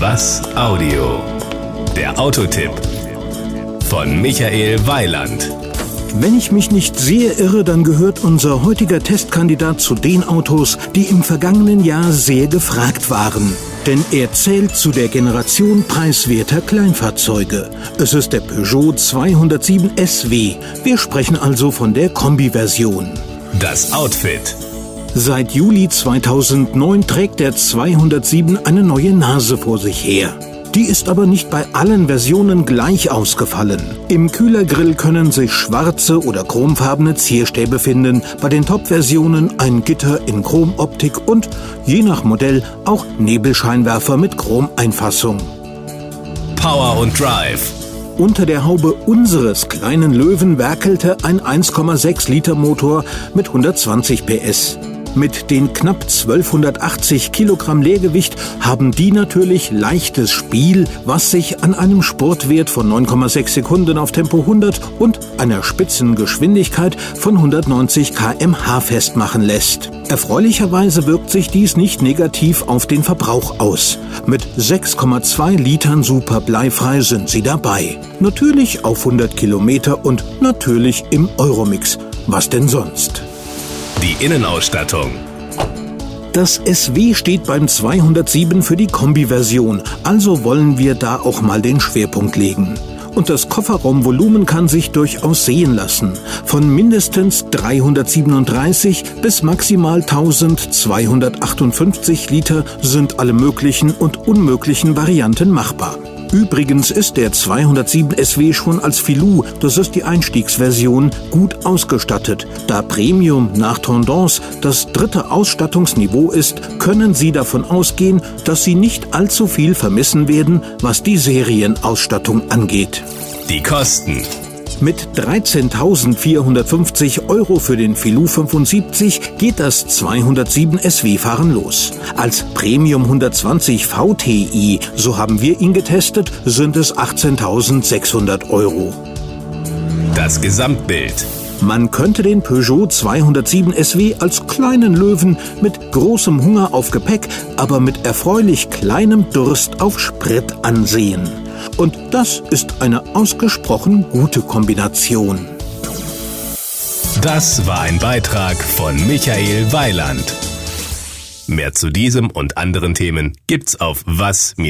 Was Audio? Der Autotipp von Michael Weiland. Wenn ich mich nicht sehr irre, dann gehört unser heutiger Testkandidat zu den Autos, die im vergangenen Jahr sehr gefragt waren. Denn er zählt zu der Generation preiswerter Kleinfahrzeuge. Es ist der Peugeot 207 SW. Wir sprechen also von der Kombi-Version. Das Outfit. Seit Juli 2009 trägt der 207 eine neue Nase vor sich her. Die ist aber nicht bei allen Versionen gleich ausgefallen. Im Kühlergrill können sich schwarze oder chromfarbene Zierstäbe finden, bei den Top-Versionen ein Gitter in Chromoptik und, je nach Modell, auch Nebelscheinwerfer mit Chromeinfassung. Power und Drive. Unter der Haube unseres kleinen Löwen werkelte ein 1,6 Liter Motor mit 120 PS. Mit den knapp 1280 Kilogramm Leergewicht haben die natürlich leichtes Spiel, was sich an einem Sportwert von 9,6 Sekunden auf Tempo 100 und einer Spitzengeschwindigkeit von 190 kmh festmachen lässt. Erfreulicherweise wirkt sich dies nicht negativ auf den Verbrauch aus. Mit 6,2 Litern super bleifrei sind sie dabei. Natürlich auf 100 Kilometer und natürlich im Euromix. Was denn sonst? Die Innenausstattung. Das SW steht beim 207 für die Kombi-Version, also wollen wir da auch mal den Schwerpunkt legen. Und das Kofferraumvolumen kann sich durchaus sehen lassen. Von mindestens 337 bis maximal 1258 Liter sind alle möglichen und unmöglichen Varianten machbar. Übrigens ist der 207 SW schon als Filou, das ist die Einstiegsversion, gut ausgestattet. Da Premium nach Tendance das dritte Ausstattungsniveau ist, können Sie davon ausgehen, dass Sie nicht allzu viel vermissen werden, was die Serienausstattung angeht. Die Kosten. Mit 13.450 Euro für den Filou 75 geht das 207 SW-Fahren los. Als Premium 120 VTI, so haben wir ihn getestet, sind es 18.600 Euro. Das Gesamtbild. Man könnte den Peugeot 207 SW als kleinen Löwen mit großem Hunger auf Gepäck, aber mit erfreulich kleinem Durst auf Sprit ansehen. Und das ist eine ausgesprochen gute Kombination. Das war ein Beitrag von Michael Weiland. Mehr zu diesem und anderen Themen gibt's auf was-audio.de.